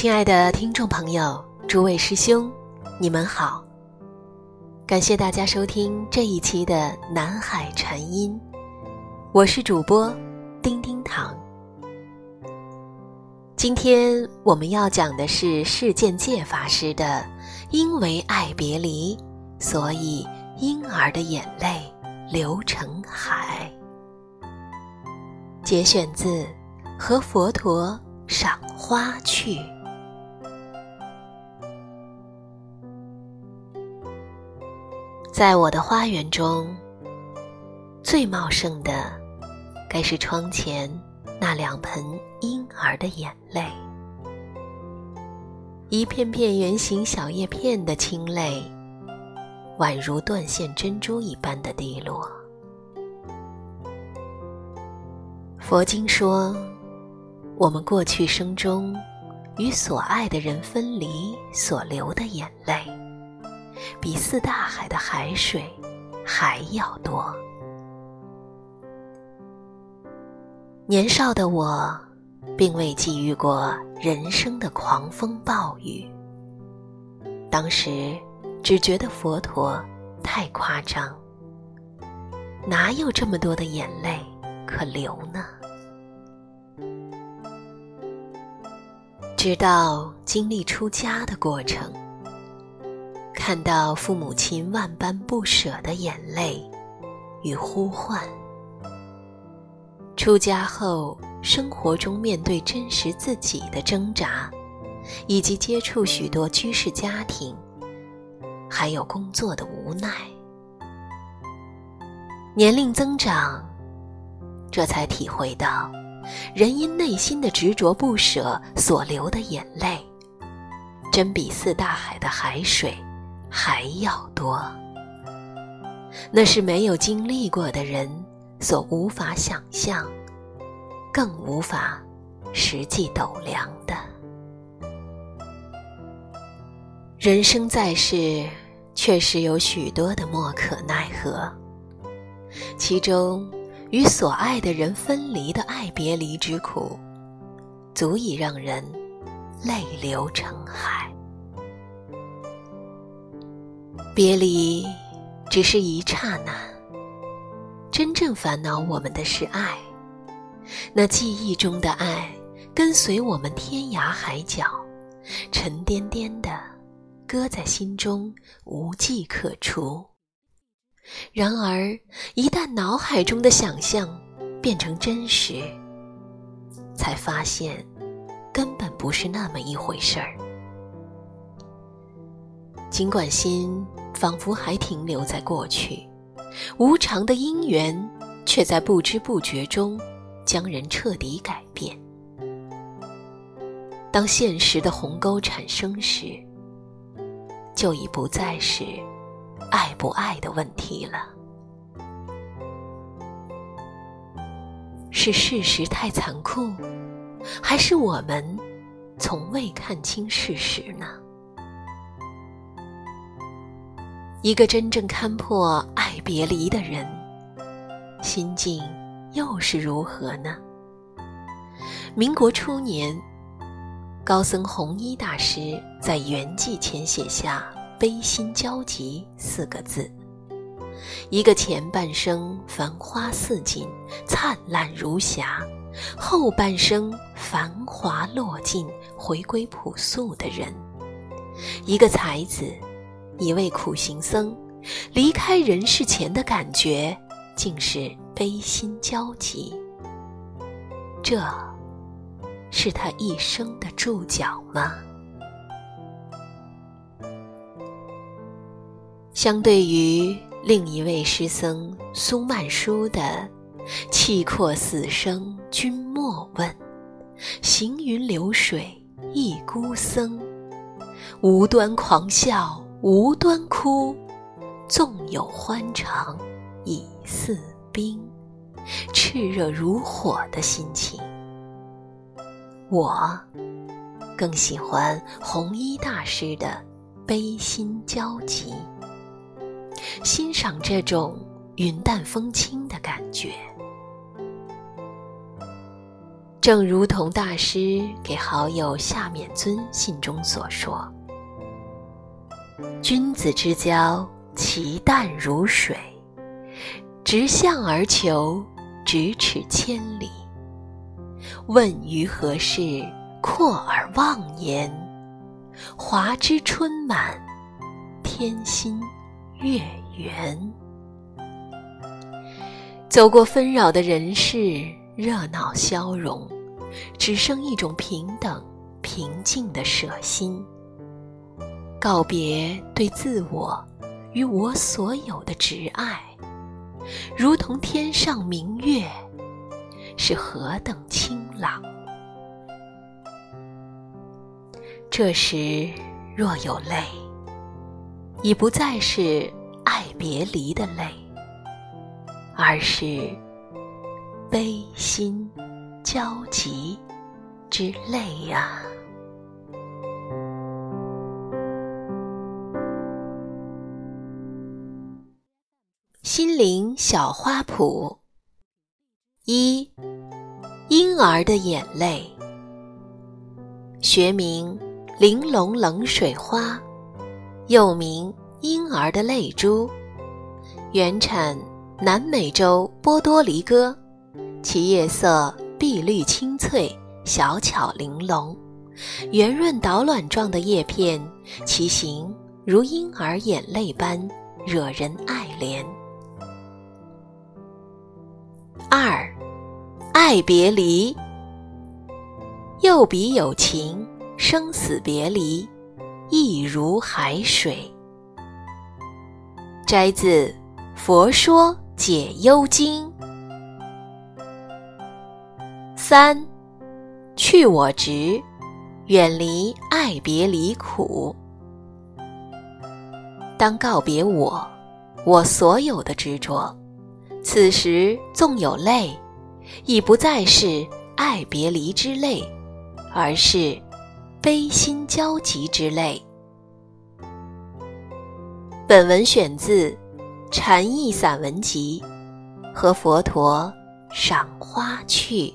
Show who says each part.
Speaker 1: 亲爱的听众朋友，诸位师兄，你们好！感谢大家收听这一期的南海禅音，我是主播丁丁糖。今天我们要讲的是世间戒法师的“因为爱别离，所以婴儿的眼泪流成海”，节选自《和佛陀》。赏花去，在我的花园中，最茂盛的，该是窗前那两盆婴儿的眼泪，一片片圆形小叶片的清泪，宛如断线珍珠一般的滴落。佛经说。我们过去生中，与所爱的人分离所流的眼泪，比四大海的海水还要多。年少的我，并未际遇过人生的狂风暴雨，当时只觉得佛陀太夸张，哪有这么多的眼泪可流呢？直到经历出家的过程，看到父母亲万般不舍的眼泪与呼唤。出家后，生活中面对真实自己的挣扎，以及接触许多居士家庭，还有工作的无奈。年龄增长，这才体会到。人因内心的执着不舍所流的眼泪，真比四大海的海水还要多。那是没有经历过的人所无法想象，更无法实际斗量的。人生在世，确实有许多的莫可奈何，其中。与所爱的人分离的爱别离之苦，足以让人泪流成海。别离只是一刹那，真正烦恼我们的是爱。那记忆中的爱，跟随我们天涯海角，沉甸甸的，搁在心中，无迹可除。然而，一旦脑海中的想象变成真实，才发现根本不是那么一回事儿。尽管心仿佛还停留在过去，无常的因缘却在不知不觉中将人彻底改变。当现实的鸿沟产生时，就已不再是。爱不爱的问题了，是事实太残酷，还是我们从未看清事实呢？一个真正看破爱别离的人，心境又是如何呢？民国初年，高僧弘一大师在圆寂前写下。悲心交集四个字，一个前半生繁花似锦、灿烂如霞，后半生繁华落尽、回归朴素的人；一个才子，一位苦行僧，离开人世前的感觉，竟是悲心交集。这，是他一生的注脚吗？相对于另一位师僧苏曼殊的“气阔死生君莫问，行云流水一孤僧，无端狂笑无端哭，纵有欢肠已似冰”，炽热如火的心情，我更喜欢弘一大师的悲心交集。欣赏这种云淡风轻的感觉。正如同大师给好友夏勉尊信中所说：“君子之交，其淡如水，直向而求，咫尺千里。问于何事，阔而忘言。华之春满，天心月圆。”走过纷扰的人世。热闹消融，只剩一种平等、平静的舍心。告别对自我与我所有的执爱，如同天上明月，是何等清朗。这时若有泪，已不再是爱别离的泪，而是。悲心交集之泪呀！灵小花圃一，婴儿的眼泪，学名玲珑冷水花，又名婴儿的泪珠，原产南美洲波多黎各。其叶色碧绿清脆，小巧玲珑，圆润导卵状的叶片，其形如婴儿眼泪般惹人爱怜。二，爱别离，又比有情，生死别离，亦如海水。摘自《佛说解忧经》。三，去我执，远离爱别离苦。当告别我，我所有的执着，此时纵有泪，已不再是爱别离之泪，而是悲心交集之泪。本文选自《禅意散文集》和佛陀赏花去。